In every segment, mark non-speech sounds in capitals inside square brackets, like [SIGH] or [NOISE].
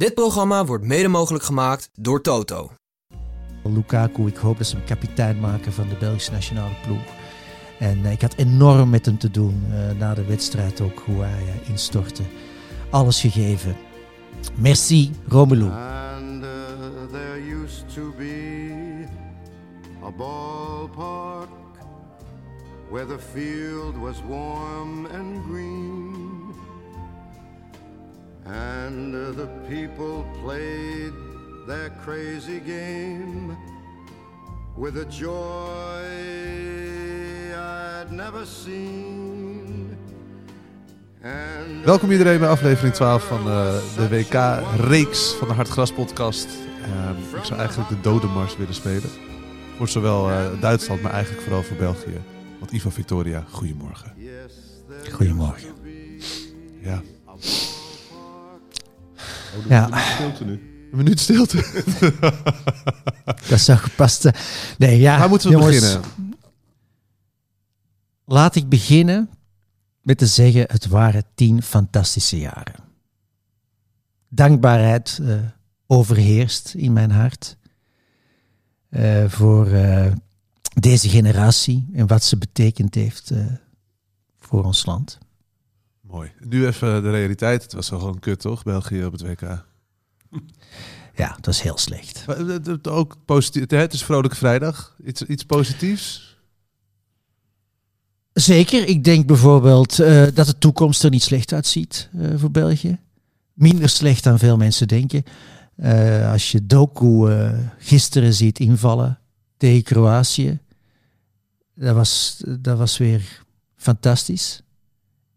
Dit programma wordt mede mogelijk gemaakt door Toto. Lukaku, ik hoop dat ze hem kapitein maken van de Belgische nationale ploeg. En eh, ik had enorm met hem te doen uh, na de wedstrijd ook, hoe hij uh, instortte. Alles gegeven. Merci, Romelu. And uh, there used to be a ballpark where the field was warm and green. And the people played their crazy game with a joy I'd never seen. And Welkom iedereen bij aflevering 12 van uh, de WK-reeks van de Hartgras podcast. Uh, ik zou eigenlijk de dodenmars willen spelen. Voor zowel uh, Duitsland, maar eigenlijk vooral voor België. Want Ivan Victoria, goedemorgen. yes, there Ja, Ja, Stilte nu. een minuut stilte. [LAUGHS] dat zou gepast zijn. Nee, ja, Waar moeten we jongens, beginnen? Laat ik beginnen met te zeggen, het waren tien fantastische jaren. Dankbaarheid eh, overheerst in mijn hart eh, voor eh, deze generatie en wat ze betekend heeft voor ons land. Mooi. Nu even de realiteit. Het was wel gewoon kut, toch? België op het WK. Ja, dat is heel slecht. Maar, eh, Ook positief. Het is Vrolijke Vrijdag. Iets, iets positiefs? Zeker, ik denk bijvoorbeeld eh, dat de toekomst er niet slecht uitziet eh, voor België. Minder slecht dan veel mensen denken. Als je Doku gisteren ziet invallen tegen Kroatië, dat was, dat was weer fantastisch.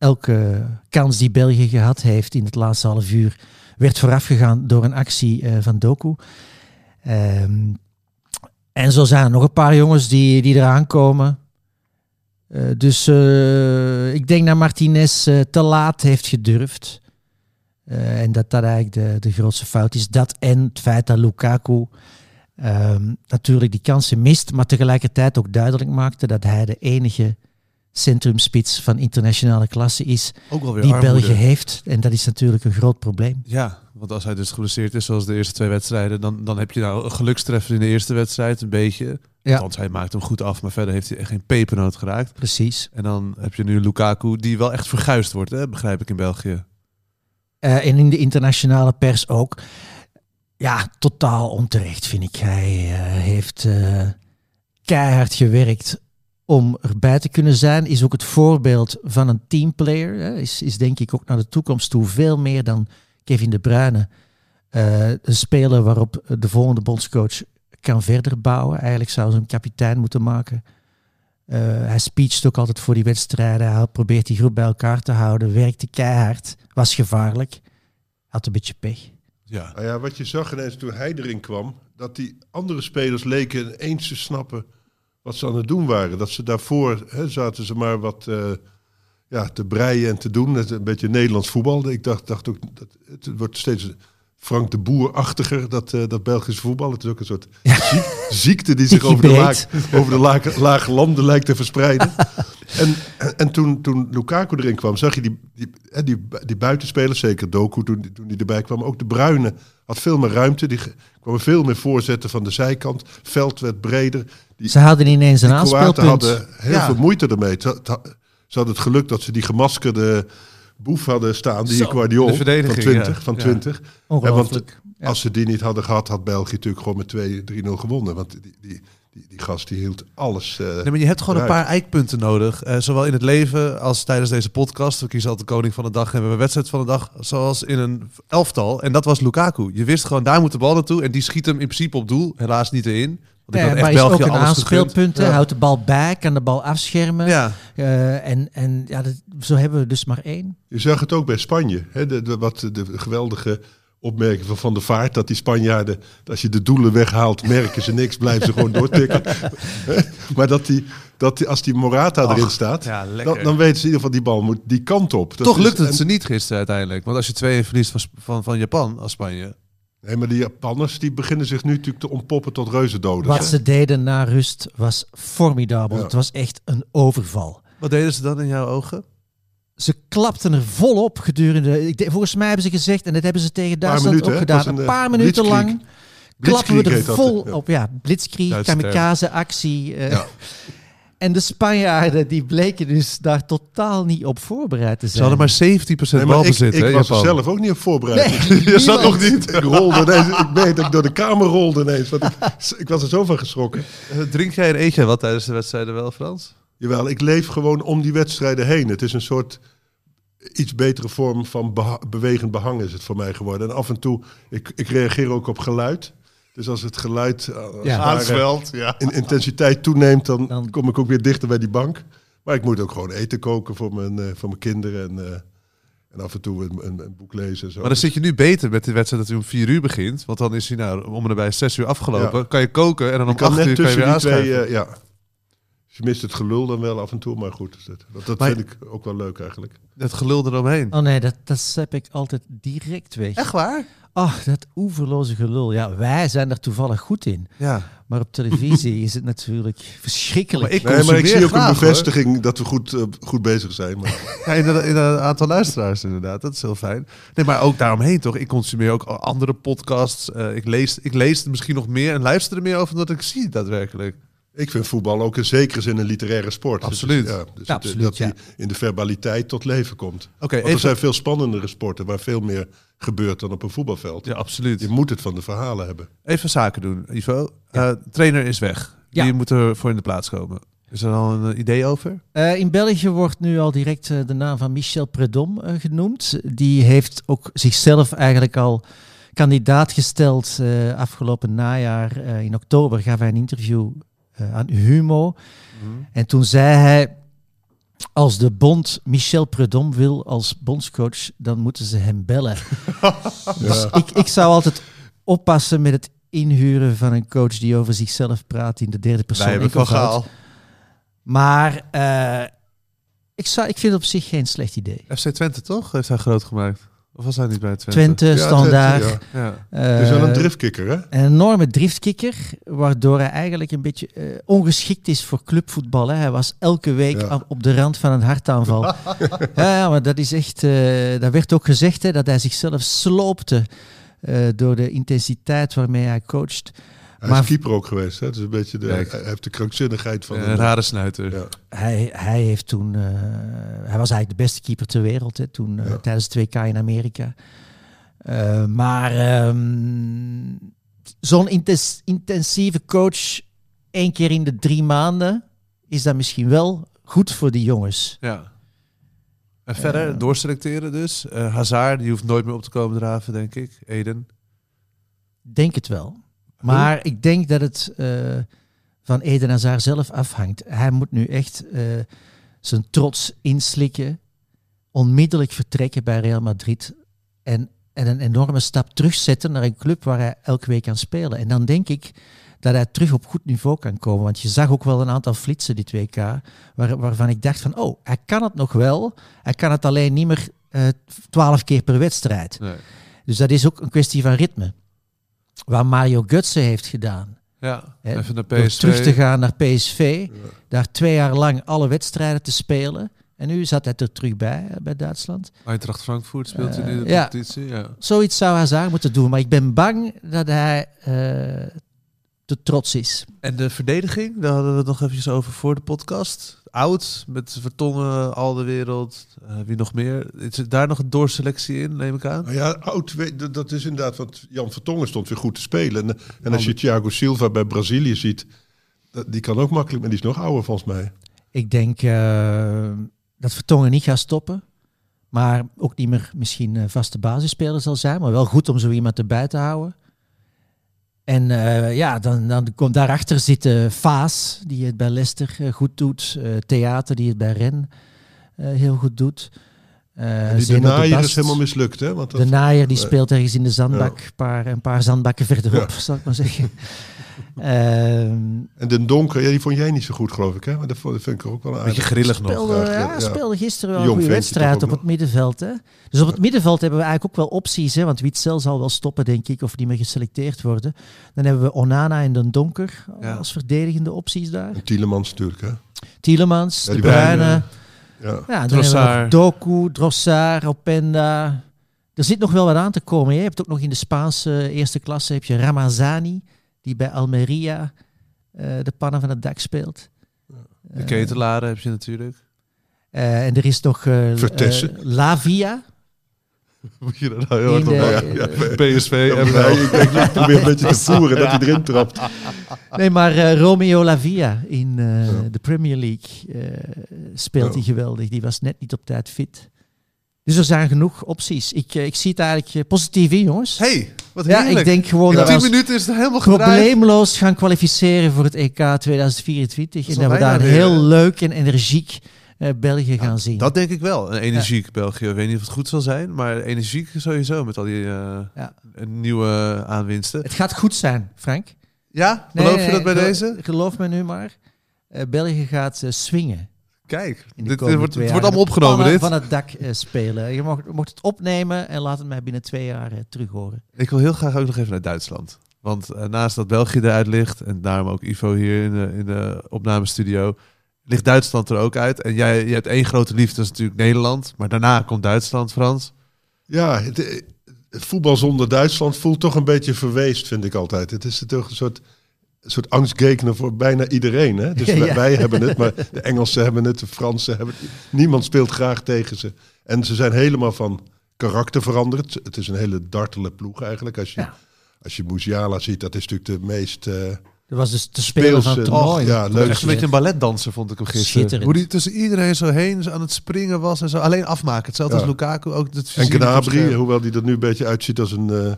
Elke kans die België gehad heeft in het laatste half uur werd voorafgegaan door een actie eh, van Doku. Ehm, en zo zijn er nog een paar jongens die, die eraan komen. Eh, dus eh, ik denk dat Martinez te laat heeft gedurfd. En dat dat eigenlijk de, de grootste fout is. Dat en het feit dat Lukaku ehm, natuurlijk die kansen mist, maar tegelijkertijd ook duidelijk maakte dat hij de enige centrumspits van internationale klasse is Ook wel weer die armoede. België heeft. En dat is natuurlijk een groot probleem. Ja, want als hij dus geblesseerd is, zoals de eerste twee wedstrijden, dan, dan heb je nou een gelukstreffer in de eerste wedstrijd, een beetje. Ja. Althans, hij maakt hem goed af, maar verder heeft hij echt geen pepernoot geraakt. Precies. En dan heb je nu Lukaku, die wel echt verguisd wordt, hè? begrijp ik in België. Eh, en in de internationale pers ook. Ja, totaal onterecht vind ik. Hij eh, heeft eh, keihard gewerkt om erbij te kunnen zijn. Is ook het voorbeeld van een teamplayer. Hè. Is, is denk ik ook naar de toekomst toe veel meer dan Kevin De Bruyne. Eh, een speler waarop de volgende bondscoach kan verder bouwen. Eigenlijk zou ze hem kapitein moeten maken. Eh, hij speecht ook altijd voor die wedstrijden. Hij probeert die groep bij elkaar te houden. Werkte keihard. Was gevaarlijk. Had een beetje pech. Ja, Nou ja, wat je zag ineens toen hij erin kwam, dat die andere spelers leken ineens te snappen wat ze aan het doen waren. Dat ze daarvoor hè, zaten ze maar wat eh, ja, te breien en te doen. Een beetje Nederlands voetbal. Ik dacht, dacht ook, dat, het wordt steeds Frank de Boer-achtiger, dat, eh, dat Belgische voetbal. Het is ook een soort [LAUGHS] ziek- ziekte die zich [LAUGHS] over de, laag, over de lage landen lijkt te verspreiden. [LAUGHS] En, en toen, toen Lukaku erin kwam, zag je die, die, die, die buitenspelers, zeker Doku toen, die- toen die erbij kwam. Ook de Bruine had veel meer ruimte. Die kwamen veel meer voorzetten van de zijkant. Veld werd breder. Die, Ze hadden ineens een aanspeelpunt. hadden heel Ja. veel moeite ermee. Ze, ze- ze hadden het geluk dat ze die gemaskerde boef hadden staan. Die Guardiol van 20. ja. Van Ja. 20. Ongelooflijk. Ja. Als ze die niet hadden gehad, had België natuurlijk gewoon met 2-3-0 gewonnen. Want die, die, die, die gast die hield alles. eh, Nee, maar je hebt gewoon een paar eikpunten nodig. eh, zowel in het leven als tijdens deze podcast. We kiezen altijd de koning van de dag en we hebben een wedstrijd van de dag. Zoals in een elftal. En dat was Lukaku. Je wist gewoon, daar moet de bal naartoe. En die schiet hem in principe op doel. Helaas niet erin. Want ik had maar echt is ook een aanspeelpunt. hè. Ja. Houdt de bal bij, kan de bal afschermen. Ja, Eh, en en ja, dat, zo hebben we dus maar één. Je zag het ook bij Spanje. Hè, de, de, wat de geweldige opmerking van Van der Vaart. Dat die Spanjaarden, als je de doelen weghaalt, merken ze niks. Blijven ze gewoon [LAUGHS] doortikken. maar dat die, dat die, als die Morata erin staat, ja, dan, dan weten ze in ieder geval die bal moet die kant op. Dat Toch lukt het en- ze niet gisteren uiteindelijk. Want als je twee verliest van, van, van Japan als Spanje. Nee, maar die Japanners die beginnen zich nu natuurlijk te ontpoppen tot reuzendoders. Wat ze deden na rust was formidabel. Ja. Het was echt een overval. Wat deden ze dan in jouw ogen? ze klapten er volop gedurende. Ik, denk- volgens mij hebben ze gezegd, en dat hebben ze tegen Duitsland minuten, ook gedaan. Een, een, paar minuten blitzkrieg. lang klappen we er vol ja. op. Ja, blitzkrieg, kamikaze-actie. eh. Ja. [LAUGHS] En de Spanjaarden die bleken dus daar totaal niet op voorbereid te Ze zijn. hadden maar 17% Nee, maar ik, balbezit, ik hè, was er zelf ook niet op voorbereid. Nee, [LAUGHS] je zat nog niet. Ik rolde ineens. Ik weet dat ik door de kamer rolde ineens. Want ik, [LAUGHS] ik was er zo van geschrokken. Eh, Drink jij en eet jij wat tijdens de wedstrijden wel, Frans? Jawel, ik leef gewoon om die wedstrijden heen. Het is een soort iets betere vorm van beha- bewegend behang is het voor mij geworden. En af en toe, ik, ik reageer ook op geluid. Dus als het geluid eh, Ja. ware ja. in intensiteit toeneemt, dan, Dan- kom ik ook weer dichter bij die bank. Maar ik moet ook gewoon eten koken voor mijn, eh, voor mijn kinderen. En, eh, en af en toe een, een, een boek lezen. En zo. Maar dan zit je nu beter met de wedstrijd dat hij om 4 uur begint. Want dan is hij nou om en nabij 6 uur afgelopen. Kan je koken en dan om je kan 8 net uur kan je tussen weer die twee, aanschuiven. eh, ja. Dus je mist het gelul dan wel af en toe, maar goed. Dus dat dat, dat Maar- vind ik ook wel leuk eigenlijk. Het gelul eromheen. Oh nee, dat, dat heb ik altijd direct weg. Echt waar? Ach, dat oeverloze gelul. Ja, wij zijn er toevallig goed in. Ja. Maar op televisie is het natuurlijk verschrikkelijk. Maar ik Nee, maar ik zie ook graag, een hoor. bevestiging dat we goed, eh, goed bezig zijn. Maar Ja, in een, in een aantal luisteraars inderdaad. Dat is heel fijn. Nee, maar ook daaromheen toch. Ik consumeer ook andere podcasts. Eh, ik, lees, ik lees er misschien nog meer en luister er meer over dan dat ik zie daadwerkelijk. Ik vind voetbal ook in zekere zin een literaire sport. Absoluut. Dus, ja, dus Ja, het- absoluut, dat ja. die in de verbaliteit tot leven komt. Oké, Want er zijn veel spannendere sporten waar veel meer gebeurt dan op een voetbalveld. Ja, absoluut. Je moet het van de verhalen hebben. Even zaken doen, Ivo. Eh, trainer is weg. Ja. Die moet er voor in de plaats komen. Is er al een eh, idee over? Eh, in België wordt nu al direct eh, de naam van Michel Predom eh, genoemd. Die heeft ook zichzelf eigenlijk al kandidaat gesteld eh, afgelopen najaar. Eh, in oktober gaf hij een interview eh, aan Humo. En toen zei hij, als de bond Michel Predom wil als bondscoach, dan moeten ze hem bellen. [LAUGHS] Dus ik, ik zou altijd oppassen met het inhuren van een coach die over zichzelf praat in de derde persoon. Wij hebben. Gaal. Maar eh, ik, zou, ik vind het op zich geen slecht idee. FC Twente toch? Heeft hij groot gemaakt? Of was hij niet bij Twente? Twente, Ja, standaard. Twente, ja. Ja. eh, is wel een driftkikker, hè? een enorme driftkikker, waardoor hij eigenlijk een beetje eh, ongeschikt is voor clubvoetbal. Hè. Hij was elke week Ja. op de rand van een hartaanval. [LAUGHS] ja, ja, maar dat is echt. eh dat werd ook gezegd hè, dat hij zichzelf sloopte eh, door de intensiteit waarmee hij coacht. Hij Maar- is keeper ook geweest. Hè? Het is een beetje de, Kijk. hij heeft de krankzinnigheid van een rare snuiter. ja. Hij, hij heeft toen. eh, hij was eigenlijk de beste keeper ter wereld hè, toen, Ja. tijdens het WK in Amerika. Eh, maar ehm, zo'n intens- intensieve coach één keer in de drie maanden is dat misschien wel goed voor die jongens. Ja. En verder, doorselecteren dus. Eh Hazard, die hoeft nooit meer op te komen draven, denk ik. Eden. Denk het wel. Maar ik denk dat het eh, van Eden Hazard zelf afhangt. Hij moet nu echt eh, zijn trots inslikken. Onmiddellijk vertrekken bij Real Madrid. En, en een enorme stap terugzetten naar een club waar hij elke week kan spelen. En dan denk ik dat hij terug op goed niveau kan komen. Want je zag ook wel een aantal flitsen dit WK. Waar, waarvan ik dacht van, oh, hij kan het nog wel. Hij kan het alleen niet meer eh, twaalf keer per wedstrijd. Nee. Dus dat is ook een kwestie van ritme. Wat Mario Götze heeft gedaan. Ja, Hè, even naar Door PSV. terug te gaan naar PSV. Daar twee jaar lang alle wedstrijden te spelen. En nu zat hij er terug bij, eh, bij Duitsland. Eintracht Frankfurt speelt hij nu in de ja. competitie. Ja. Zoiets zou Hazard moeten doen. Maar ik ben bang dat hij eh, te trots is. En de verdediging, daar hadden we het nog eventjes over voor de podcast. Oud, met Vertongen, al de wereld. Eh, wie nog meer? Is er daar nog een doorselectie in, neem ik aan? Nou ja, oud, dat- is inderdaad, want Jan Vertongen stond weer goed te spelen. En, en als je Thiago Silva bij Brazilië ziet, dat- die kan ook makkelijk, maar die is nog ouder volgens mij. Ik denk eh, dat Vertongen niet gaat stoppen. Maar ook niet meer misschien eh, vaste basisspeler zal zijn. Maar wel goed om zo iemand erbij te houden. En eh, ja, dan, dan komt daarachter zitten Faas, die het bij Leicester eh, goed doet. Eh, Theater, die het bij Ren heel goed doet. De naaier is helemaal mislukt, hè? Want dat, De naaier die speelt ergens in de zandbak, paar, een paar zandbakken verderop, zal ik maar zeggen. [LAUGHS] Ehm, en de donker, ja, die vond jij niet zo goed, geloof ik, hè? Maar dat vind ik ook wel een Beetje grillig nog. speelde, graag, ja, ja. speelde gisteren wel Jong een wedstrijd op het middenveld. Hè? Dus op het middenveld hebben we eigenlijk ook wel opties. Hè? Want Witzel zal wel stoppen, denk ik, of niet meer geselecteerd worden. Dan hebben we Onana en Den Donker Ja. als verdedigende opties daar. En Tielemans natuurlijk, hè? Tielemans, Ja, De die Bruyne. eh, Ja. Ja, dan Trossard. hebben we nog Doku, Drossard, Openda. Er zit nog wel wat aan te komen. hè. Je hebt ook nog in de Spaanse eerste klasse heb je Ramazani, die bij Almeria eh, de pannen van het dak speelt. De ketelaren heb je natuurlijk. Eh, en er is nog eh, eh, Lavia. [LAUGHS] Moet je er nou heel hard op ja, PSV Ja, ik denk, ik probeer een beetje te [LAUGHS] voeren dat hij erin trapt. [LAUGHS] Nee, maar eh, Romeo Lavia in eh, de Premier League eh, speelt Ja. hij geweldig. Die was net niet op tijd fit. Dus er zijn genoeg opties. Ik, eh, ik zie het eigenlijk eh, positief in, jongens. hey, wat ja, heerlijk. ik denk gewoon dat we 10 ons minuten is het helemaal probleemloos gaan kwalificeren voor het EK 2024. is En dat we daar weer, heel hè? leuk en energiek eh, België gaan zien. Dat denk ik wel. Een energiek België. Ik weet niet of het goed zal zijn, maar energiek sowieso met al die eh, Ja. nieuwe aanwinsten. Het gaat goed zijn, Frank. Ja, geloof nee, je dat bij deze? Geloof me nu maar. Eh, België gaat eh, swingen. Kijk, dit, wordt, het wordt allemaal opgenomen pannen dit. van het dak eh, spelen. Je mocht, mocht het opnemen en laat het mij binnen twee jaar eh, terug horen. Ik wil heel graag ook nog even naar Duitsland. Want eh, naast dat België eruit ligt, en daarom ook Ivo hier in de, in de opnamestudio, ligt Duitsland er ook uit. En jij je hebt één grote liefde, dat is natuurlijk Nederland. Maar daarna komt Duitsland, Frans. Ja, het, eh, het voetbal zonder Duitsland voelt toch een beetje verweest, vind ik altijd. Het is toch een soort, een soort angstgekner voor bijna iedereen. Hè? Dus [LAUGHS] wij, ja. wij hebben het, maar de Engelsen [LAUGHS] hebben het, de Fransen hebben het. Niemand speelt graag tegen ze. En ze zijn helemaal van karakter veranderd. Het is een hele dartele ploeg eigenlijk. Als je, Ja. als je Musiala ziet, dat is natuurlijk de meest... eh, Dat was dus te spelen van het toernooi. ja, leuk. Echt een beetje een balletdanser vond ik hem gisteren. Schitterend. Hoe die tussen iedereen zo heen zo aan het springen was en zo. Alleen afmaken. Hetzelfde Ja. als Lukaku. Ook het en Gnabry, hoewel die er nu een beetje uitziet als een, eh,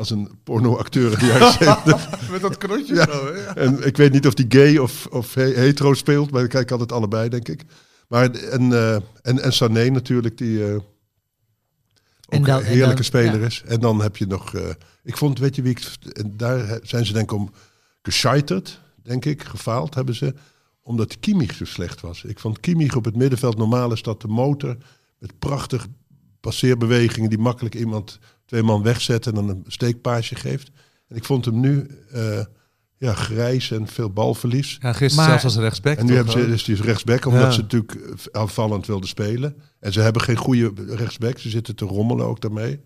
als een pornoacteur. in de jaren 70. Met dat knotje Ja. zo. Hè? En ik weet niet of die gay of, of he- hetero speelt, maar ik kijk altijd allebei, denk ik. Maar en, eh, en, en Sané natuurlijk, die eh, ook En dan- een en heerlijke dan- speler ja. is. En dan heb je nog, eh, ik vond, weet je wie ik, en daar zijn ze denk ik om gescheiterd, denk ik, gefaald hebben ze, omdat Kimmich zo slecht was. Ik vond Kimmich op het middenveld, normaal is dat de motor, met prachtig passeerbewegingen die makkelijk iemand, twee man wegzet en dan een steekpaasje geeft. En ik vond hem nu eh, ja, grijs en veel balverlies. Ja, gisteren Maar- zelfs als rechtsback. En nu hebben ze dus die is rechtsback, omdat Ja. ze natuurlijk eh, aanvallend wilden spelen. En ze hebben geen goede rechtsback. Ze zitten te rommelen ook daarmee.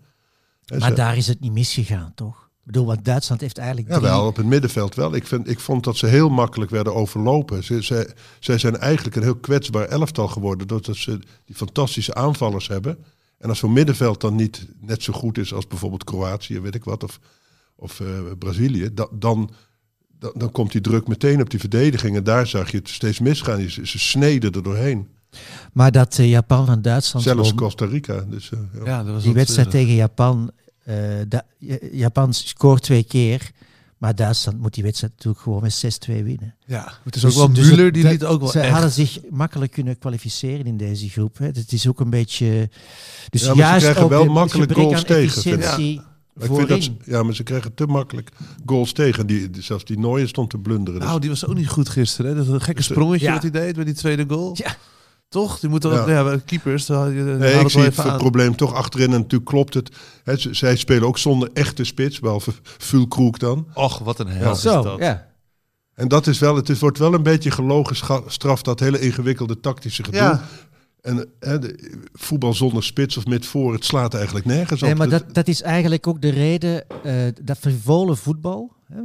En Maar ze- daar is het niet misgegaan, toch? Ik bedoel, want Duitsland heeft eigenlijk drie... Jawel, op het middenveld wel. Ik, vind, ik vond dat ze heel makkelijk werden overlopen. Ze, ze, zij zijn eigenlijk een heel kwetsbaar elftal geworden... doordat ze die fantastische aanvallers hebben. En als zo'n middenveld dan niet net zo goed is... als bijvoorbeeld Kroatië, weet ik wat, of, of eh, Brazilië... da- dan, dan, dan komt die druk meteen op die verdediging. En daar zag je het steeds misgaan. Ze, ze sneden er doorheen. Maar dat eh, Japan van Duitsland... Zelfs won, Costa Rica. Dus, eh, ja. Ja, dat was die wedstrijd tegen Japan... eh, da- Ja- Japan scoort twee keer... Maar Duitsland moet die wedstrijd natuurlijk gewoon met 6-2 winnen. Ja, het is ook Dus- wel dus Müller, die dat- liet ook wel Ze echt... hadden zich makkelijk kunnen kwalificeren in deze groep. Hè. Het is ook een beetje... Dus Ja, maar ze krijgen ook wel makkelijk goals tegen, vind ik. efficiëntie Maar ik vind dat ze, ja, maar ze krijgen te makkelijk goals tegen. Die, zelfs die Nooijen stond te blunderen. Dus Nou, die was ook niet goed gisteren. Hè? Dat een gekke Dus, eh, sprongetje ja. dat hij deed bij die tweede goal. Ja. Toch? Die moeten Ja. ook... Ja, keepers. Nee, het ik zie het aan. probleem toch achterin. En natuurlijk klopt het. Hè, ze- zij spelen ook zonder echte spits, behalve Fulkroek dan. Och, wat een hel is Zo, dat. ja. En dat is wel, het is, wordt wel een beetje gelogen straf, dat hele ingewikkelde tactische gedoe. Ja. En hè, de, voetbal zonder spits of met voor, het slaat eigenlijk nergens op. Nee, maar dat, dat is eigenlijk ook de reden, eh, dat frivole voetbal, hè,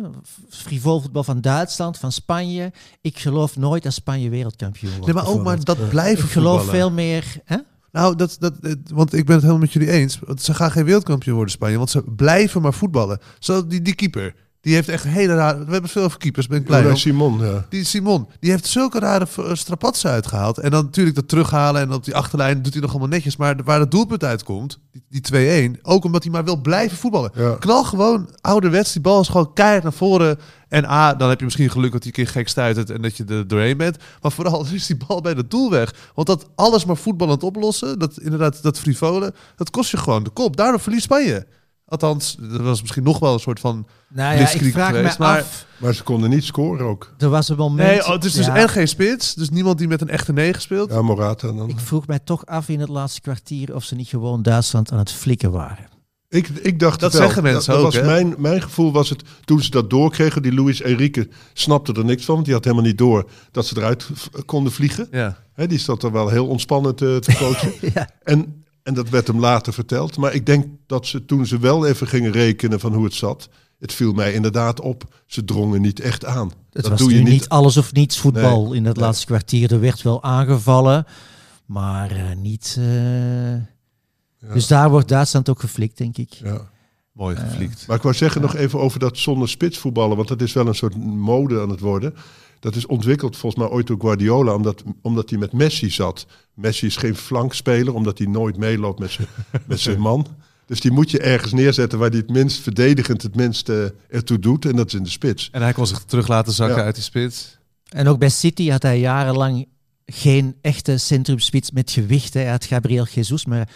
frivol voetbal van Duitsland, van Spanje. Ik geloof nooit dat Spanje wereldkampioen wordt. Nee, maar ook maar dat blijven Ik geloof voetballen. veel meer... Hè? Nou, dat, dat, dat- want ik ben het helemaal met jullie eens. Want Ze gaan geen wereldkampioen worden, Spanje. Want ze blijven maar voetballen. Zo, die, die keeper, die heeft echt hele rare... We hebben veel over keepers, ben ik blij. Simon, ja. Die Simon, die heeft zulke rare eh, strapatsen uitgehaald. En dan natuurlijk dat terughalen en op die achterlijn doet hij nog allemaal netjes. Maar waar het doelpunt uitkomt, die, die 2-1, ook omdat hij maar wil blijven voetballen. Ja. Knal gewoon ouderwets, die bal is gewoon keihard naar voren. En A, dan heb je misschien geluk dat hij een keer gek stuitert en dat je er doorheen bent. Maar vooral [LAUGHS] is die bal bij de doel weg. Want dat alles maar voetballend oplossen, dat inderdaad dat frivole, dat kost je gewoon de kop. Daardoor verliest Spanje. Althans, dat was misschien nog wel een soort van... Nou ja, ik vraag geweest, me maar- af. Maar ze konden niet scoren ook. Er was een moment... Nee, oh, het is dus ja, en geen spits. Dus niemand die met een echte negen speelt. Ja, Morata dan. Ik vroeg mij toch af in het laatste kwartier of ze niet gewoon Duitsland aan het flikken waren. Ik, ik dacht Dat wel. zeggen mensen dat, ook, was hè? mijn, mijn gevoel was het, toen ze dat doorkregen, die Luis Enrique snapte er niks van. Want die had helemaal niet door dat ze eruit konden vliegen. Ja. Hè, die zat er wel heel ontspannen te, te [LAUGHS] coachen. Ja. en, en dat werd hem later verteld. Maar ik denk dat ze toen ze wel even gingen rekenen van hoe het zat... Het viel mij inderdaad op. Ze drongen niet echt aan. Het dat was doe je nu niet. alles of niets voetbal Nee, in dat nee. laatste kwartier. Er werd wel aangevallen, maar eh, niet. eh, Dus daar wordt Duitsland ook geflikt, denk ik. Ja. Mooi geflikt. Maar ik wou zeggen nog even over dat zonder spits voetballen. Want dat is wel een soort mode aan het worden. Dat is ontwikkeld volgens mij ooit door Guardiola. Omdat, omdat hij met Messi zat. Messi is geen flankspeler. Omdat hij nooit meeloopt met zijn, [LAUGHS] met zijn man. Dus die moet je ergens neerzetten waar hij het minst verdedigend het minst eh, ertoe doet. En dat is in de spits. En hij kon zich terug laten zakken Ja. uit die spits. En ook bij City had hij jarenlang geen echte centrumspits met gewicht. hè. Hij had Gabriel Jesus, maar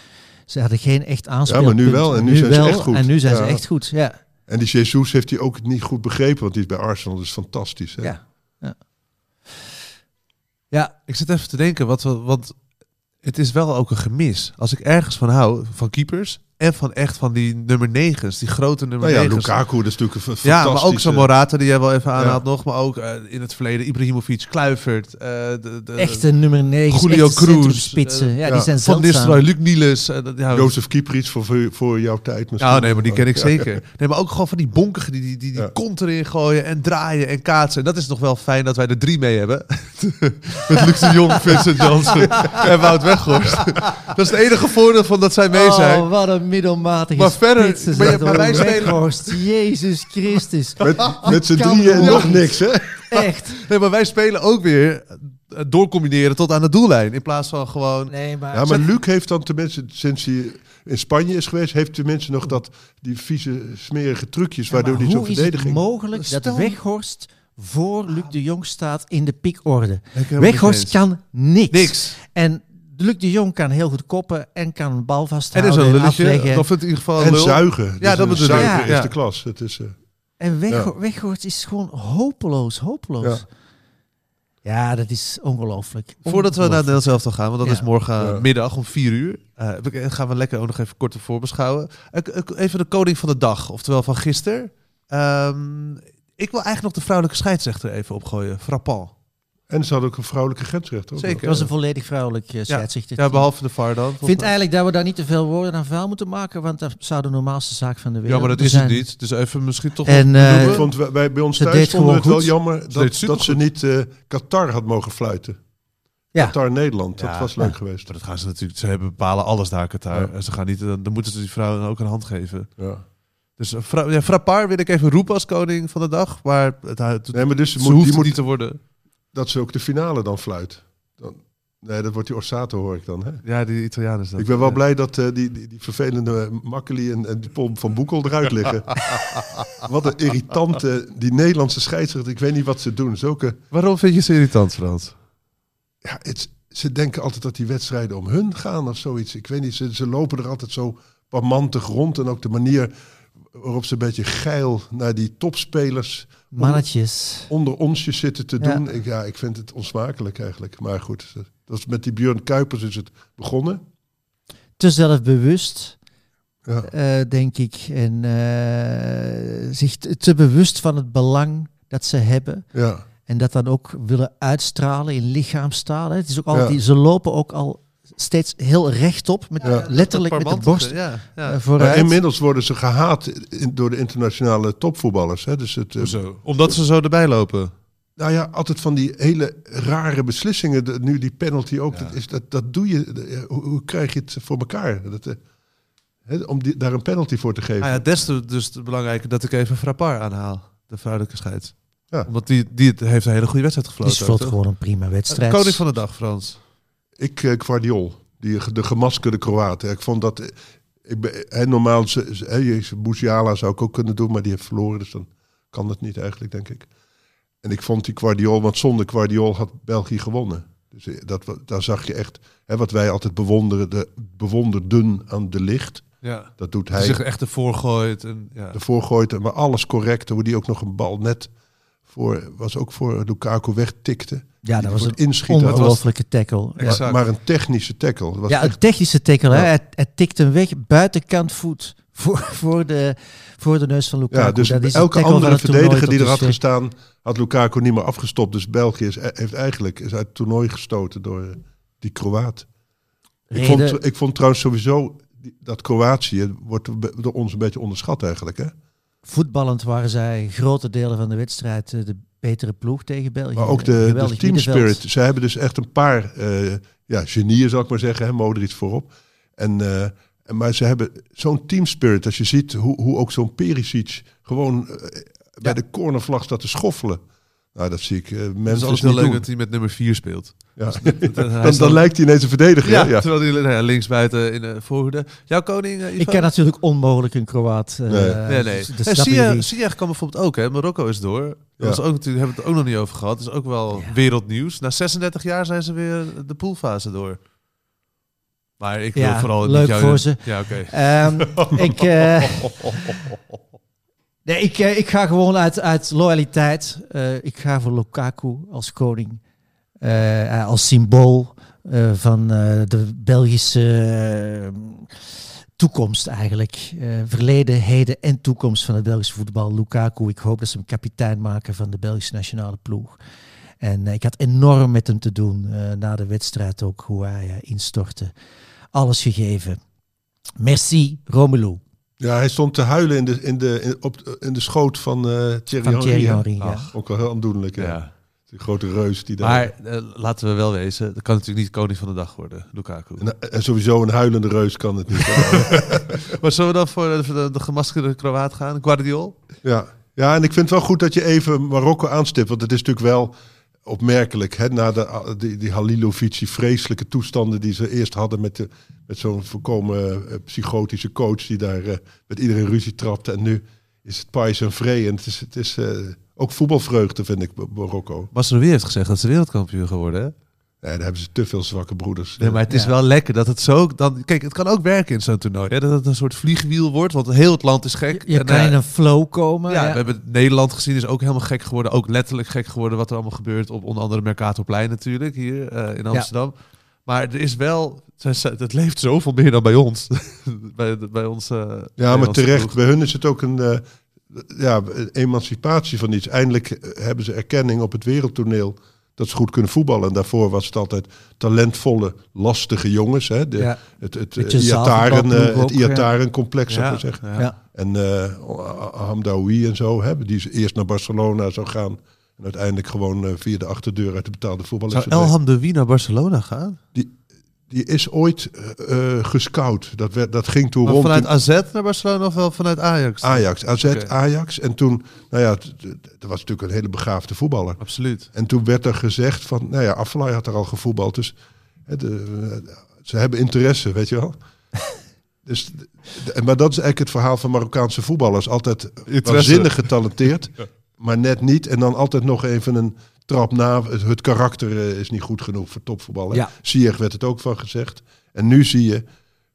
ze hadden geen echt aanspeelpunt. nu wel, en nu zijn ze echt goed. En nu zijn ze Ja. echt goed, ja. En die Jesus heeft hij ook niet goed begrepen. Want die is bij Arsenal dus fantastisch. Hè? Ja, ja. ja Ik zit even te denken, wat, want het is wel ook een gemis. Als ik ergens van hou, van keepers en van echt van die nummer negens, die grote nummer Nou ja, negens. Lukaku, dat is natuurlijk een Ja, maar ook zo'n Morata die jij wel even aanhaalt Ja. nog. Maar ook eh, in het verleden Ibrahimovic, Kluivert. eh, de, de, echte nummer 9, Julio Cruz, eh, ja, ja, die zijn Van. Nistelrooy, Luc Niels. eh, dat- ja, Jozef Kieprits voor, voor, voor jouw tijd misschien. Ja, nee, maar die ken ik Ja. zeker. Nee, maar ook gewoon van die bonkigen die die, die, die Ja. kont erin gooien en draaien en kaatsen. En dat is nog wel fijn dat wij er drie mee hebben. [LAUGHS] Met Luc de Jong, Vincent Janssen [LAUGHS] en Wout Weghorst. dat is het enige voordeel van dat zij mee zijn. Oh, wat een middelmatige Maar verder- spits is maar je- dat, maar wij spelen- Jezus Christus. [LAUGHS] Met, met z'n drieën en nog niks, hè? Echt. [LAUGHS] Nee, maar wij spelen ook weer doorcombineren tot aan de doellijn. In plaats van gewoon... Nee, maar... Ja, maar Luc heeft dan tenminste, sinds hij in Spanje is geweest, heeft tenminste nog dat, die vieze, smerige trucjes, Ja, waardoor maar hij zo'n hoe is het verdediging... mogelijk Stel- dat Weghorst voor Luc de Jong staat in de piekorde? Weghorst kan niks. Niks. En Luc de Jong kan heel goed koppen en kan een bal En vasthouden is een en lulletje. afleggen. Of in ieder geval En lul. zuigen. Ja, dat een bedoel ik. zuiger Ja. is de klas. Het is, eh, En Ja. Weghorst is gewoon hopeloos, hopeloos. Ja, dat is ongelooflijk. Voordat we naar. Nederlands elftal gaan, want dat Ja. is morgen Ja. middag om vier uur. eh, gaan we lekker ook nog even kort voorbeschouwen. Even de koning van de dag, oftewel van gisteren. Ehm, ik wil eigenlijk nog de vrouwelijke scheidsrechter even opgooien. Frappant. En ze hadden ook een vrouwelijke grensrechter. Zeker. Het was een volledig vrouwelijk uh, scheidsrechter. Ja, behalve de VAR dan. Ik vind eigenlijk dat we daar niet te veel woorden aan vuil moeten maken, want dat zou de normaalste zaak van de wereld Ja, maar dat is zijn. het niet. Dus even misschien toch... En, eh, benoemen. Ik vond, wij- wij, bij ons Ze thuis deed vonden het gewoon wel goed. jammer deed dat, dat ze niet eh, Qatar had mogen fluiten. Ja. Qatar-Nederland, dat Ja. was leuk Ja. geweest. Maar dat gaan ze natuurlijk... Ze hebben bepalen alles daar, Qatar. Ja. En ze gaan niet... Dan dan moeten ze die vrouwen ook een hand geven. Ja. Dus uh, Fra ja, Frappar wil ik even roepen als koning van de dag. Maar het, het, Nee, maar dus ze moet, hoeft die het moet, niet te worden. Dat ze ook de finale dan fluit. Dan, nee, dat wordt die Orsato hoor ik dan. Hè? Ja, die Italianen is dat. Ik ben wel Ja. blij dat eh, die, die, die vervelende Makkeli en, en die Pom van Boekel eruit liggen. [LAUGHS] wat een irritante, die Nederlandse scheidsrechter. Ik weet niet wat ze doen. Zulke, Waarom vind je ze irritant, Frans? ja, het, ze denken altijd dat die wedstrijden om hun gaan of zoiets. Ik weet niet, ze, ze lopen er altijd zo parmantig rond. En ook de manier waarop ze een beetje geil naar die topspelers Mannetjes. onder onsjes zitten te Ja. doen. Ik, ja, ik vind het onsmakelijk eigenlijk. Maar goed, dat is met die Björn Kuipers is het begonnen. Te zelfbewust, Ja. eh, denk ik. En eh, zich te, bewust van het belang dat ze hebben. Ja. En dat dan ook willen uitstralen in lichaamstaal. hè. Het is ook Ja. die- ze lopen ook al steeds heel rechtop, met, Ja. letterlijk met de borst Ja, eh, ja. Maar vooruit. inmiddels worden ze gehaat in- door de internationale topvoetballers. Hè? Dus het, eh, Hoezo? Omdat ze zo erbij lopen. nou ja, altijd van die hele rare beslissingen. De- nu die penalty ook. Ja. Dat, is, dat, dat doe je. eh, Hoe, hoe krijg je het voor elkaar? Dat, eh, hè, om die, daar een penalty voor te geven. Nou ja, des te dus belangrijker dat ik even Frappar aanhaal. De vrouwelijke scheids. Ja. Omdat die, die het- heeft een hele goede wedstrijd Die gefloten. vloot toch? gewoon een prima wedstrijd. Koning van de dag, Frans. Ik, Guardiol, die, de gemaskerde Kroaat. hè. Ik vond dat... Ik ben, hè, normaal, Musiala zou ik ook kunnen doen, maar die heeft verloren. Dus dan kan dat niet eigenlijk, denk ik. En ik vond die Guardiol, want zonder Guardiol had België gewonnen. Dus eh, dat, daar zag je echt, hè, wat wij altijd bewonderen, de, bewonderden aan de licht. Ja. Dat doet Hij hij. zich echt ervoor gooit. En, ja. ervoor gooit, maar alles correct. Hoe die ook nog een bal net voor, was ook voor Lukaku wegtikte. Ja, dat was een het inschieten. ongelofelijke tackle. Ja. Maar, maar een technische tackle. Was Ja, een technische tackle. Hè? Ja. Hij, hij tikt hem weg, buitenkant voet, [LAUGHS] voor, voor, de, voor de neus van Lukaku. ja, dus Dat is elke andere het verdediger die er had gestaan, had Lukaku niet meer afgestopt. Dus België is, heeft eigenlijk is uit het toernooi gestoten door eh, die Kroaat. Ik vond, ik vond trouwens sowieso dat Kroatië wordt door ons een beetje onderschat eigenlijk. Hè? Voetballend waren zij grote delen van de wedstrijd eh, de betere ploeg tegen België. Maar ook de, team spirit. Ze hebben dus echt een paar eh, ja, genieën, zal ik maar zeggen. Hè? Modric voorop. En, eh, en, maar ze hebben zo'n team spirit. Als je ziet hoe, hoe ook zo'n Perisic gewoon bij de cornervlag staat te schoffelen. Nou, dat zie ik eh Het is mensen altijd heel leuk doen. dat hij met nummer 4 speelt. Ja. [LAUGHS] Dan, dan lijkt hij ineens een verdediger. ja, terwijl hij nou ja, linksbuiten in de voorhoede. Jouw koning, eh? Ik ken natuurlijk onmogelijk een Kroaat. eh, Nee. Nee, nee. dat je kan bijvoorbeeld ook, hè? Marokko is door. Dat Ja. was ook natuurlijk, hebben we het ook nog niet over gehad. Dat is ook wel Ja. wereldnieuws. Na 36 jaar zijn ze weer de poolfase door. Maar ik wil Ja, vooral leuk jou- voor ze. Ja, oké. Ehm, [LAUGHS] ik, eh, nee, ik, ik ga gewoon uit, uit loyaliteit. eh, ik ga voor Lukaku als koning. Eh, eh, als symbool eh, van eh, de Belgische toekomst eigenlijk. Eh, verleden, heden en toekomst van het Belgische voetbal. Lukaku, ik hoop dat ze hem kapitein maken van de Belgische nationale ploeg. En eh, ik had enorm met hem te doen eh, na de wedstrijd ook, hoe hij eh, instortte. Alles gegeven. Merci, Romelu. Ja, hij stond te huilen in de, in de, in, op, in de schoot van eh Thierry Van Thierry Henry. hè? Henry, ja. Ach. Ook wel heel aandoenlijk. Ja. Ja. Die grote reus die daar... Maar eh, laten we wel wezen, dat kan natuurlijk niet koning van de dag worden, Lukaku. En, en sowieso een huilende reus kan het niet. [LAUGHS] Maar zullen we dan voor de, voor de, de gemaskerde Kroaat gaan? Guardiol? ja. ja, en ik vind het wel goed dat je even Marokko aanstipt. Want het is natuurlijk wel opmerkelijk. Hè, na de, die, die Halilovic, die vreselijke toestanden die ze eerst hadden met, de, met zo'n voorkomen eh, psychotische coach die daar eh, met iedereen ruzie trapte. En nu is het pais en vree. En het is, het is eh, ook voetbalvreugde, vind ik, Marokko. Masrowi heeft gezegd dat ze wereldkampioen geworden, hè? Nee, daar hebben ze te veel zwakke broeders. Nee, maar het is Ja. wel lekker dat het zo... Dan, kijk, het kan ook werken in zo'n toernooi. Hè? Dat het een soort vliegwiel wordt, want heel het land is gek. Je En, kan eh, in een flow komen. ja, ja. we hebben Nederland gezien, is ook helemaal gek geworden. Ook letterlijk gek geworden wat er allemaal gebeurt op onder andere Mercatorplein natuurlijk, hier eh, in Amsterdam. Maar er is wel... Het leeft zoveel meer dan bij ons. [LAUGHS] bij, bij ons Ja, maar terecht. ploeg. Bij hun is het ook een eh, ja, emancipatie van iets. Eindelijk eh, hebben ze erkenning op het wereldtoneel dat ze goed kunnen voetballen. En daarvoor was het altijd talentvolle, lastige jongens. Hè? De, Ja. Het, eh, Iataren, eh, het ook, ja. Iataren-complex, zou ik Ja, zeggen. ja. Ja. En Hamdaoui en zo, hè, die eerst naar Barcelona zou gaan. En uiteindelijk gewoon via de achterdeur uit de betaalde voetbal is Zou de Wie naar Barcelona gaan? Die is ooit eh, eh, gescout. Dat, werd, dat ging toen Maar rond. vanuit AZ naar Barcelona of wel vanuit Ajax? Ajax, AZ. Ajax. En toen, nou ja, dat was natuurlijk een hele begaafde voetballer. Absoluut. En toen werd er gezegd van, nou ja, Afellay had er al gevoetbald. Dus hè, de, ze hebben interesse, weet je wel. [LAUGHS] Dus, de- maar dat is eigenlijk het verhaal van Marokkaanse voetballers. Altijd waanzinnig getalenteerd, [LAUGHS] maar net niet. En dan altijd nog even een trap na. Het, het karakter eh, is niet goed genoeg voor topvoetballen. Ja. Werd het ook van gezegd. En nu zie je,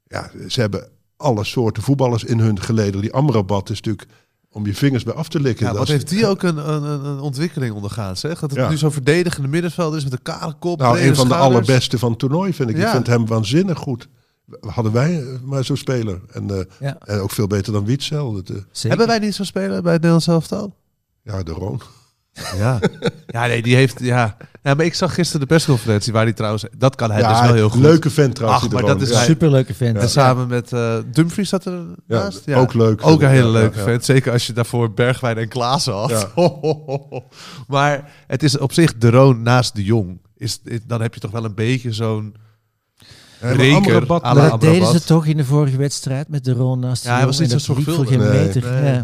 ja, ze hebben alle soorten voetballers in hun geleden. Die Amrabat is natuurlijk om je vingers bij af te likken. Ja, Dat wat heeft die ook een, een, een- ontwikkeling ondergaan, zeg? Dat het Ja. nu zo'n verdedigende middenveld is met een kale kop. Nou, een van de allerbeste van het toernooi vind ik. Ik vind hem waanzinnig goed. Hadden wij eh, maar zo'n speler. En, eh, Ja. en ook veel beter dan Zeker. Hebben wij niet zo'n speler bij het Nederlands elftal? ja, de Roon. Ja. ja, nee, die heeft... Ja. ja, maar ik zag gisteren de persconferentie waar hij trouwens... Dat kan hij ja, dus wel heel goed. leuke vent trouwens. Ach, maar dat is ja. hij- Superleuke vent. En samen met eh Dumfries zat er Ja, naast. ook leuk. Ook een hele Ja, leuke ja. vent. Zeker als je daarvoor Bergwijn en Klaassen had. Ja. [LAUGHS] maar het is op zich de Roon naast de Jong. Is, is- dan heb je toch wel een beetje zo'n Ja, reker Maar dat deden ze toch in de vorige wedstrijd met de Roon naast de Ja, hij Jong was niet zo geen zorgvuldig. meter. Nee.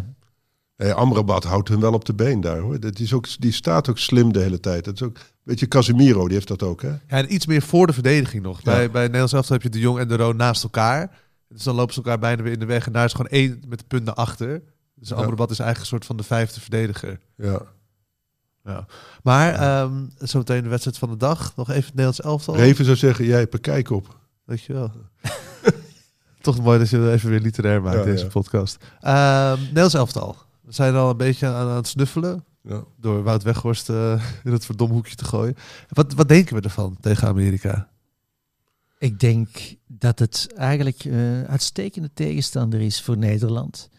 Ja. Nee, Amrabat houdt hem wel op de been daar hoor. Dat is ook, die staat ook slim de hele tijd. Dat is ook, weet je, Casemiro, die heeft dat ook hè. Ja, en iets meer voor de verdediging nog. Bij, Ja. bij Nederlands elftal heb je de Jong en de Roon naast elkaar. Dus dan lopen ze elkaar bijna weer in de weg. En daar is gewoon één met de punt naar achter. Dus Ja. Amrabat is eigenlijk een soort van de vijfde verdediger. Ja. Ja. Maar ehm zo meteen de wedstrijd van de dag. Nog even het Nederlands elftal. Reven zou zeggen, jij hebt er kijk op. Dankjewel. [LAUGHS] Toch mooi dat je het even weer literair maakt, Ja, deze ja. podcast. Ehm Nederlands elftal. We zijn al een beetje aan, aan het snuffelen. Ja. Door Wout Weghorst eh, in het verdomhoekje te gooien. Wat, wat denken we ervan tegen Amerika? Ik denk dat het eigenlijk eh uitstekende tegenstander is voor Nederland.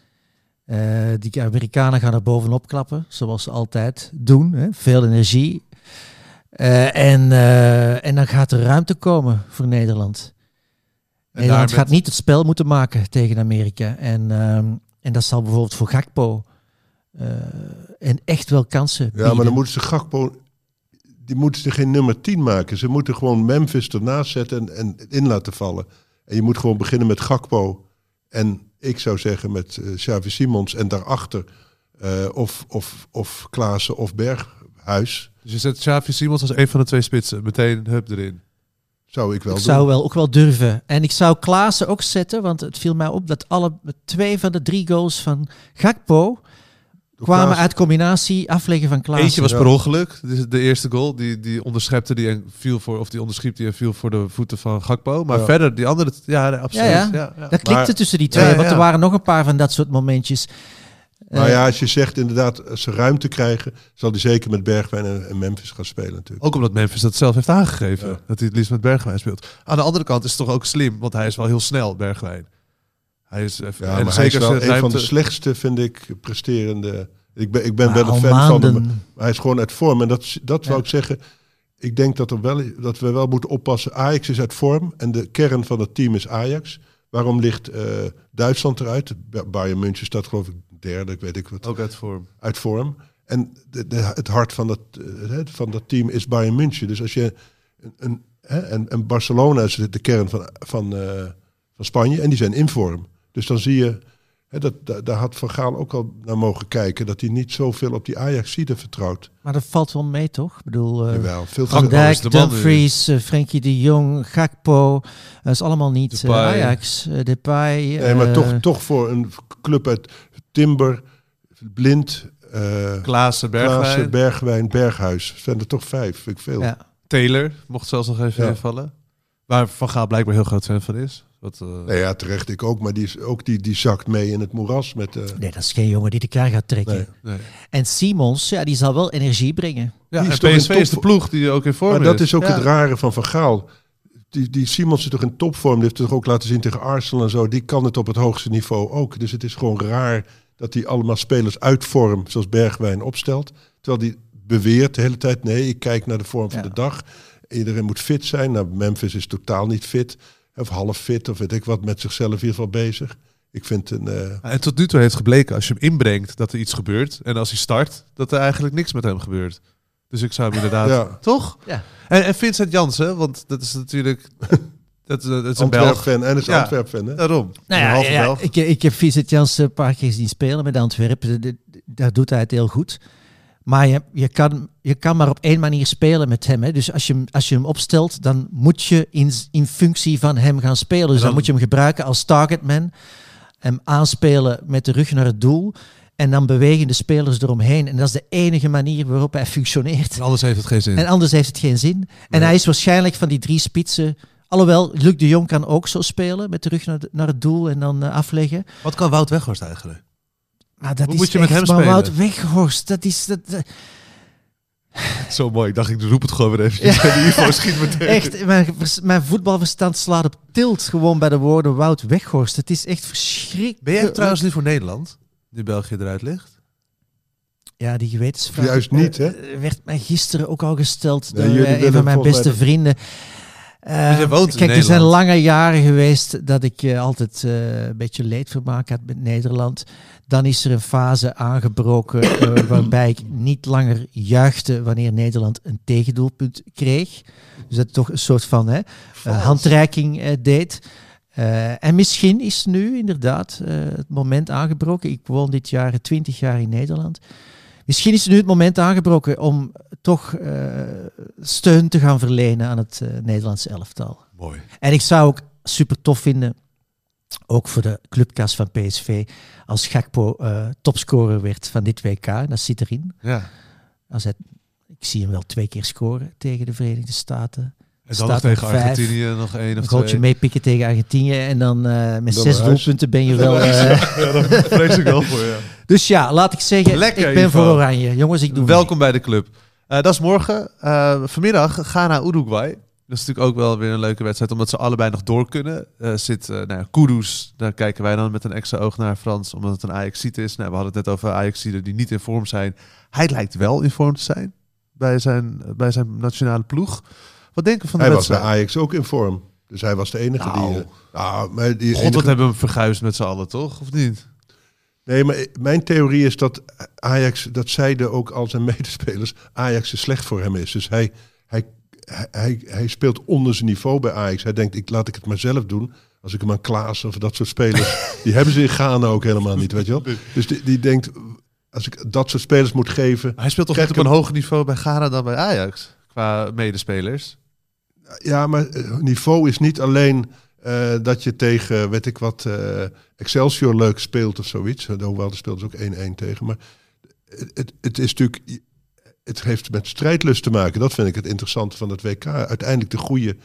Eh, die Amerikanen gaan er bovenop klappen, zoals ze altijd doen. Hè? Veel energie. Eh, en, eh, en dan gaat er ruimte komen voor Nederland. En Nederland gaat niet het spel moeten maken tegen Amerika. En, ehm, en dat zal bijvoorbeeld voor Gakpo en echt wel kansen Ja, bieden. maar dan moeten ze Gakpo... Die moeten ze geen nummer 10 maken. Ze moeten gewoon Memphis ernaast zetten en, en in laten vallen. En je moet gewoon beginnen met Gakpo. En ik zou zeggen met eh Xavi Simons. En daarachter eh, of, of, of Klaassen of Berghuis. Dus je zet Xavi Simons als een van de twee spitsen. Meteen hup erin. Zou ik wel Ik doen. zou wel, ook wel durven. En ik zou Klaassen ook zetten, want het viel mij op dat alle twee van de drie goals van Gakpo kwamen uit combinatie afleggen van Klaassen. Eentje was per ongeluk. Dit is de eerste goal. Die, die onderschepte die en viel voor, of die onderschiep die en viel voor de voeten van Gakpo. Maar Ja. verder, die andere, ja, nee, absoluut. Ja, ja. Ja, ja. Dat klikte Maar- tussen die twee, Ja, want er waren nog een paar van dat soort momentjes. Maar Eh, ja, als je zegt inderdaad, als ze ruimte krijgen, zal hij zeker met Bergwijn en, en Memphis gaan spelen natuurlijk. Ook omdat Memphis dat zelf heeft aangegeven. Ja. Dat hij het liefst met Bergwijn speelt. Aan de andere kant is het toch ook slim, want hij is wel heel snel, Bergwijn. Hij is even, Ja, en maar hij is zeker wel als een van de slechtste, vind ik, presterende. Ik ben, ik ben wel een fan van hem. Maar hij is gewoon uit vorm. En dat, dat Ja. wou ik zeggen. Ik denk dat, er wel, dat we wel moeten oppassen. Ajax is uit vorm. En de kern van het team is Ajax. Waarom ligt eh, Duitsland eruit? Ba- Bayern München staat geloof ik derde, ik weet ik wat, Ook uit vorm. uit vorm. En de, de, het hart van dat, eh, van dat team is Bayern München. Dus als je een, een, hè, en, en Barcelona is de, de kern van, van, eh, van Spanje. En die zijn in vorm. Dus dan zie je, hè, dat, da- daar had Van Gaal ook al naar mogen kijken. Dat hij niet zoveel op die Ajaxide vertrouwt. Maar dat valt wel mee, toch? Ik bedoel, eh, Jawel, veel veel. Dijk. Dumfries, eh, Frenkie de Jong, Gakpo. Dat is allemaal niet eh, Depay. Ajax. eh, Depay. Nee, maar toch, toch voor een club uit Timber, Blind, eh Klaassen, Bergwijn, Klaassen, Bergwijn, Berghuis. Zijn er toch vijf? Vind ik veel. Ja. Taylor mocht zelfs nog even Ja. invallen. Waar Van Gaal blijkbaar heel groot fan van is. Wat, eh, Nee, ja, terecht ik ook. Maar die, is, ook die, die zakt mee in het moeras met... eh, Nee, dat is geen jongen die de kar gaat trekken. Nee. nee. En Simons, ja, die zal wel energie brengen. Ja, Die en is PSV de ploeg die ook in vorm Maar dat is ook Ja. het rare van Van Gaal. Die, die Simons is toch in topvorm. Die heeft het toch ook laten zien tegen Arsenal en zo. Die kan het op het hoogste niveau ook. Dus het is gewoon raar dat hij allemaal spelers uit vorm, zoals Bergwijn, opstelt. Terwijl die beweert de hele tijd, nee, ik kijk naar de vorm van Ja. de dag. Iedereen moet fit zijn. Nou, Memphis is totaal niet fit. Of half fit, of weet ik wat, met zichzelf in ieder geval bezig. Ik vind een... eh, En tot nu toe heeft gebleken, als je hem inbrengt, dat er iets gebeurt. En als hij start, dat er eigenlijk niks met hem gebeurt. Dus ik zou hem inderdaad... Ja. Toch? Ja. En, en Vincent Jansen, want dat is natuurlijk... [LAUGHS] dat, is- dat is een Belg. fan en is Ja. Antwerp fan, hè? Daarom. Nou ja, ja, ik, ik heb Vincent Janssen een paar keer zien spelen met Antwerpen. Daar doet hij het heel goed. Maar je, je, kan, je kan maar op één manier spelen met hem. Hè. Dus als je, hem- als je hem opstelt, dan moet je in, in functie van hem gaan spelen. Dus dan, dan- moet je hem gebruiken als targetman. Hem aanspelen met de rug naar het doel. En dan bewegen de spelers eromheen. En dat is de enige manier waarop hij functioneert. En anders heeft het geen zin. En anders heeft het geen zin. En hij is waarschijnlijk van die drie spitsen. Alhoewel, Luc de Jong kan ook zo spelen. Met de rug naar, de- naar het doel en dan eh, afleggen. Wat kan Wout Weghorst eigenlijk? Maar dat Hoe is moet je met hem spelen? Wout Weghorst, dat is... Dat, dat- Zo mooi. Ik dacht, ik roep het gewoon weer eventjes. En de Ivo schiet meteen. [LAUGHS] echt, mijn, mijn voetbalverstand slaat op tilt gewoon bij de woorden Wout Weghorst. Het is echt verschrikkelijk. Ben jij trouwens nu voor Nederland? Nu België eruit ligt? Ja, die gewetensvraag Juist niet, hè? eh, werd mij gisteren ook al gesteld Nee, door eh, een van mijn beste vrienden. Woont in kijk, er zijn lange jaren geweest dat ik eh, altijd eh, een beetje leedvermaak had met Nederland. Dan is er een fase aangebroken eh, [COUGHS] waarbij ik niet langer juichte wanneer Nederland een tegendoelpunt kreeg. Dus dat toch een soort van hè, handreiking deed. En misschien is nu inderdaad het moment aangebroken. Ik woon dit jaar 20 jaar in Nederland. Misschien is nu het moment aangebroken om toch eh, steun te gaan verlenen aan het eh, Nederlandse elftal. Mooi. En ik zou ook super tof vinden, ook voor de clubkast van PSV, als Gakpo eh, topscorer werd van dit WK. Dat zit erin. Ja. Als hij, ik zie hem wel twee keer scoren tegen de Verenigde Staten. En dan nog tegen vijf. Argentinië nog één of Een goaltje twee. meepikken tegen Argentinië en dan met Dan zes doelpunten ben je wel... eh, Ja, daar vrees ik wel voor, ja. Dus ja, laat ik zeggen, Lekker, ik ben Ivo. voor Oranje. Jongens, ik doe Welkom bij de club. Eh, dat is morgen. Eh, vanmiddag Ghana-Uruguay. Dat is natuurlijk ook wel weer een leuke wedstrijd, omdat ze allebei nog door kunnen. Eh, zit uh, nou ja, Kudus, daar kijken wij dan met een extra oog naar Frans, omdat het een Ajaxiet is. Nou, we hadden het net over Ajaxiden die niet in vorm zijn. Hij lijkt wel in vorm te zijn bij zijn, bij zijn nationale ploeg. Wat denken we van de Hij was bij wedstrijd? Ajax ook in vorm. Dus hij was de enige Nou. die... nou, maar die God, enige- wat hebben we hem verguisd met z'n allen, toch? Of niet? Nee, maar mijn theorie is dat Ajax, dat zeiden ook al zijn [LAUGHS] medespelers, Ajax is slecht voor hem is. Dus hij, hij, hij, hij, speelt onder zijn niveau bij Ajax. Hij denkt, ik, laat ik het maar zelf doen. Als ik hem aan Klaas of dat soort spelers, [LAUGHS] die hebben ze in Ghana ook helemaal niet, weet je wel. Dus die, die denkt, als ik dat soort spelers moet geven, Hij speelt toch niet op een hoger niveau bij Ghana dan bij Ajax? Qua medespelers. Ja, maar eh, niveau is niet alleen eh, dat je tegen, weet ik wat, eh, Excelsior leuk speelt of zoiets. Hoewel, daar speelt ze ook 1-1 tegen. Maar het, het, het is natuurlijk, het heeft met strijdlust te maken. Dat vind ik het interessante van het WK. Uiteindelijk de goede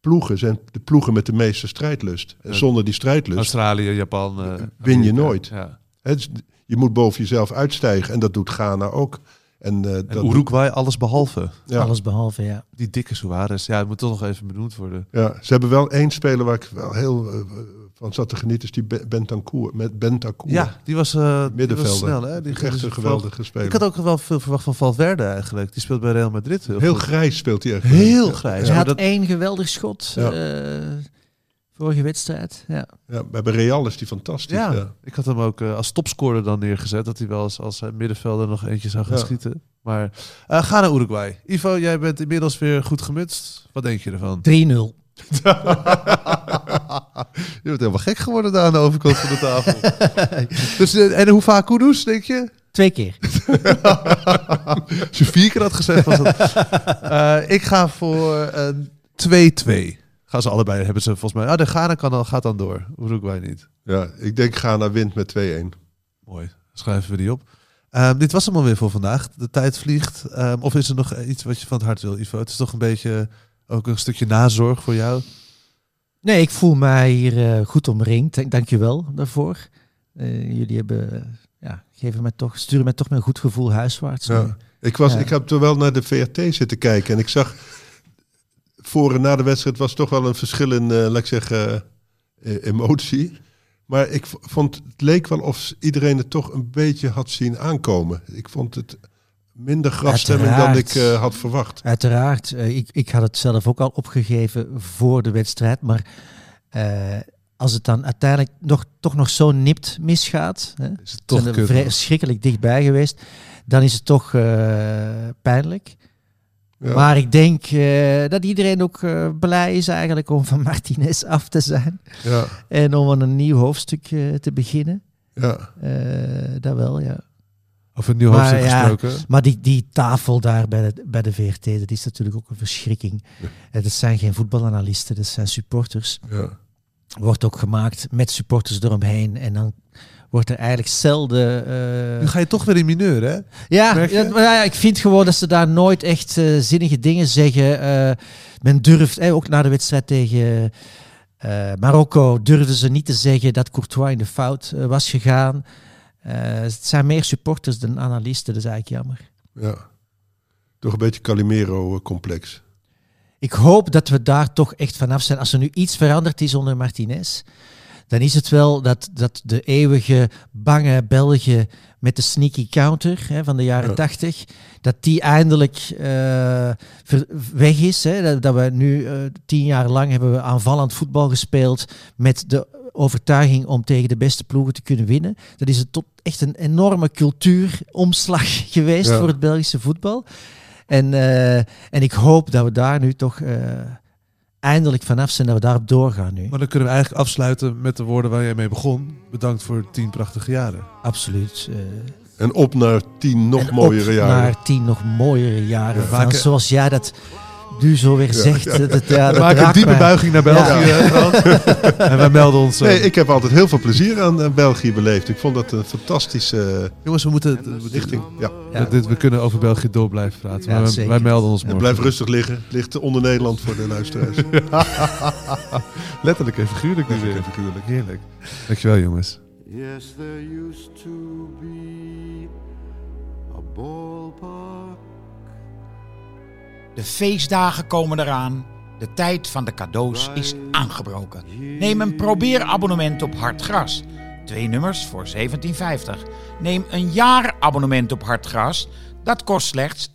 ploegen zijn de ploegen met de meeste strijdlust. En zonder die strijdlust, Australië, Japan. eh, Win je Amerika. nooit. Ja. dus je moet boven jezelf uitstijgen. En dat doet Ghana ook. En, eh, En dat Uruguay alles behalve. ja. Alles behalve, ja. Die dikke Suarez. Ja, het moet toch nog even benoemd worden. Ja, ze hebben wel één speler waar ik wel heel eh, van zat te genieten, is die Be- Bentancur. Met Bentancur. Ja, die was, eh die was middenvelder. snel. Hè? Die Die echt die- een geweldige speler. Ik had ook wel veel verwacht van Valverde eigenlijk. Die speelt bij Real Madrid heel, heel grijs speelt hij echt. Heel Ja, grijs. Hij had dat- één geweldig schot. Ja. eh, vorige wedstrijd. Ja. Ja, bij Real is die fantastisch. Ja, Ja. ik had hem ook eh, als topscorer dan neergezet. Dat hij wel als, als middenvelder nog eentje zou gaan Ja. schieten. Maar eh, ga naar Uruguay. Ivo, jij bent inmiddels weer goed gemutst. Wat denk je ervan? 3-0. Je bent helemaal gek geworden daar aan de overkant van de tafel. [LAUGHS] dus, eh, en hoe vaak Kudus, denk je? Twee keer. [LAUGHS] Als je vier keer had gezegd, was dat... Eh, ik ga voor een 2-2. Gaan ze allebei, hebben ze volgens mij... Ah, de Ghana kan dan, gaat dan door. Uruguay niet. ja, ik denk Ghana wint met 2-1. Mooi, schrijven we die op. Ehm, dit was hem alweer voor vandaag. De tijd vliegt. Ehm, of is er nog iets wat je van het hart wil, Ivo? Het is toch een beetje ook een stukje nazorg voor jou. Nee, ik voel mij hier eh, goed omringd. Dank- je wel daarvoor. Eh, jullie hebben, ja, geven mij toch, sturen mij toch met een goed gevoel huiswaarts. Ja. Ik, was, Ja. ik heb er wel naar de VRT zitten kijken en ik zag voor en na de wedstrijd was toch wel een verschil in, eh, laat ik zeggen, emotie. Maar ik vond, het leek wel of iedereen het toch een beetje had zien aankomen. Ik vond het minder grafstemming dan ik eh, had verwacht. Uiteraard, eh, ik, ik had het zelf ook al opgegeven voor de wedstrijd. Maar eh, als het dan uiteindelijk nog, toch nog zo nipt misgaat, hè, Is het toch er man. verschrikkelijk dichtbij geweest, dan is het toch pijnlijk. Ja. Maar ik denk dat iedereen ook blij is eigenlijk om van [LAUGHS] Martinez af te zijn. Ja, En om aan een nieuw hoofdstuk te beginnen. ja. Dat wel, ja. Of een nieuw Maar hoofdstuk ja, gesproken. Maar die, die tafel daar bij de, bij de VRT, dat is natuurlijk ook een verschrikking. Ja. Eh, Dat zijn geen voetbalanalisten, dat zijn supporters. ja. Wordt ook gemaakt met supporters eromheen. En dan wordt er eigenlijk zelden... eh, Nu ga je toch weer in mineur, hè? ja, ja, maar ja, ik vind gewoon dat ze daar nooit echt eh, zinnige dingen zeggen. Men durft, eh, ook na de wedstrijd tegen Marokko, durfden ze niet te zeggen dat Courtois in de fout was gegaan. Eh, het zijn meer supporters dan analisten, dat is eigenlijk jammer. ja. Toch een beetje Calimero-complex. Ik hoop dat we daar toch echt vanaf zijn. Als er nu iets veranderd is onder Martinez, dan is het wel dat, dat de eeuwige bange Belgen met de sneaky counter hè, van de jaren Ja. 80, dat die eindelijk eh, weg is. Hè. Dat, dat we nu eh, tien jaar lang hebben we aanvallend voetbal gespeeld met de overtuiging om tegen de beste ploegen te kunnen winnen. Dat is een tot echt een enorme cultuuromslag [LAUGHS] geweest Ja. voor het Belgische voetbal. En, eh, en ik hoop dat we daar nu toch eh, eindelijk vanaf zijn, dat we daarop doorgaan nu. Maar dan kunnen we eigenlijk afsluiten met de woorden waar jij mee begon. Bedankt voor tien prachtige jaren. Absoluut. eh, En op naar tien nog en op mooiere jaren. naar tien nog mooiere jaren. Ja. Zoals jij dat nu zo weer zegt. ja, dat, ja, dat Maak een raakt diepe mij. buiging naar België. [LAUGHS] En wij melden ons. eh, Nee, ik heb altijd heel veel plezier aan eh, België beleefd. Ik vond dat een fantastische Jongens, we moeten... richting. Ja. Ja. Dit, we kunnen over België door blijven praten. Ja, maar wij, zeker. wij melden ons En morgen. blijf rustig liggen. Het ligt onder Nederland voor de luisteraars. [LAUGHS] Letterlijk en figuurlijk nu weer. Letterlijk en figuurlijk. Heerlijk. Dankjewel jongens. Yes, there used to be a ballpark. De feestdagen komen eraan. De tijd van de cadeaus is aangebroken. Neem een probeerabonnement op Hartgras. Twee nummers voor 17,50. Neem een jaarabonnement op Hartgras. Dat kost slechts 41,50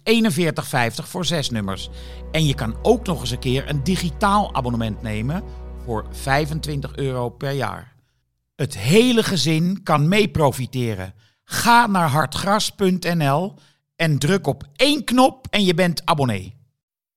voor zes nummers. En je kan ook nog eens een keer een digitaal abonnement nemen voor 25 euro per jaar. Het hele gezin kan mee profiteren. Ga naar hartgras.nl en druk op één knop en je bent abonnee.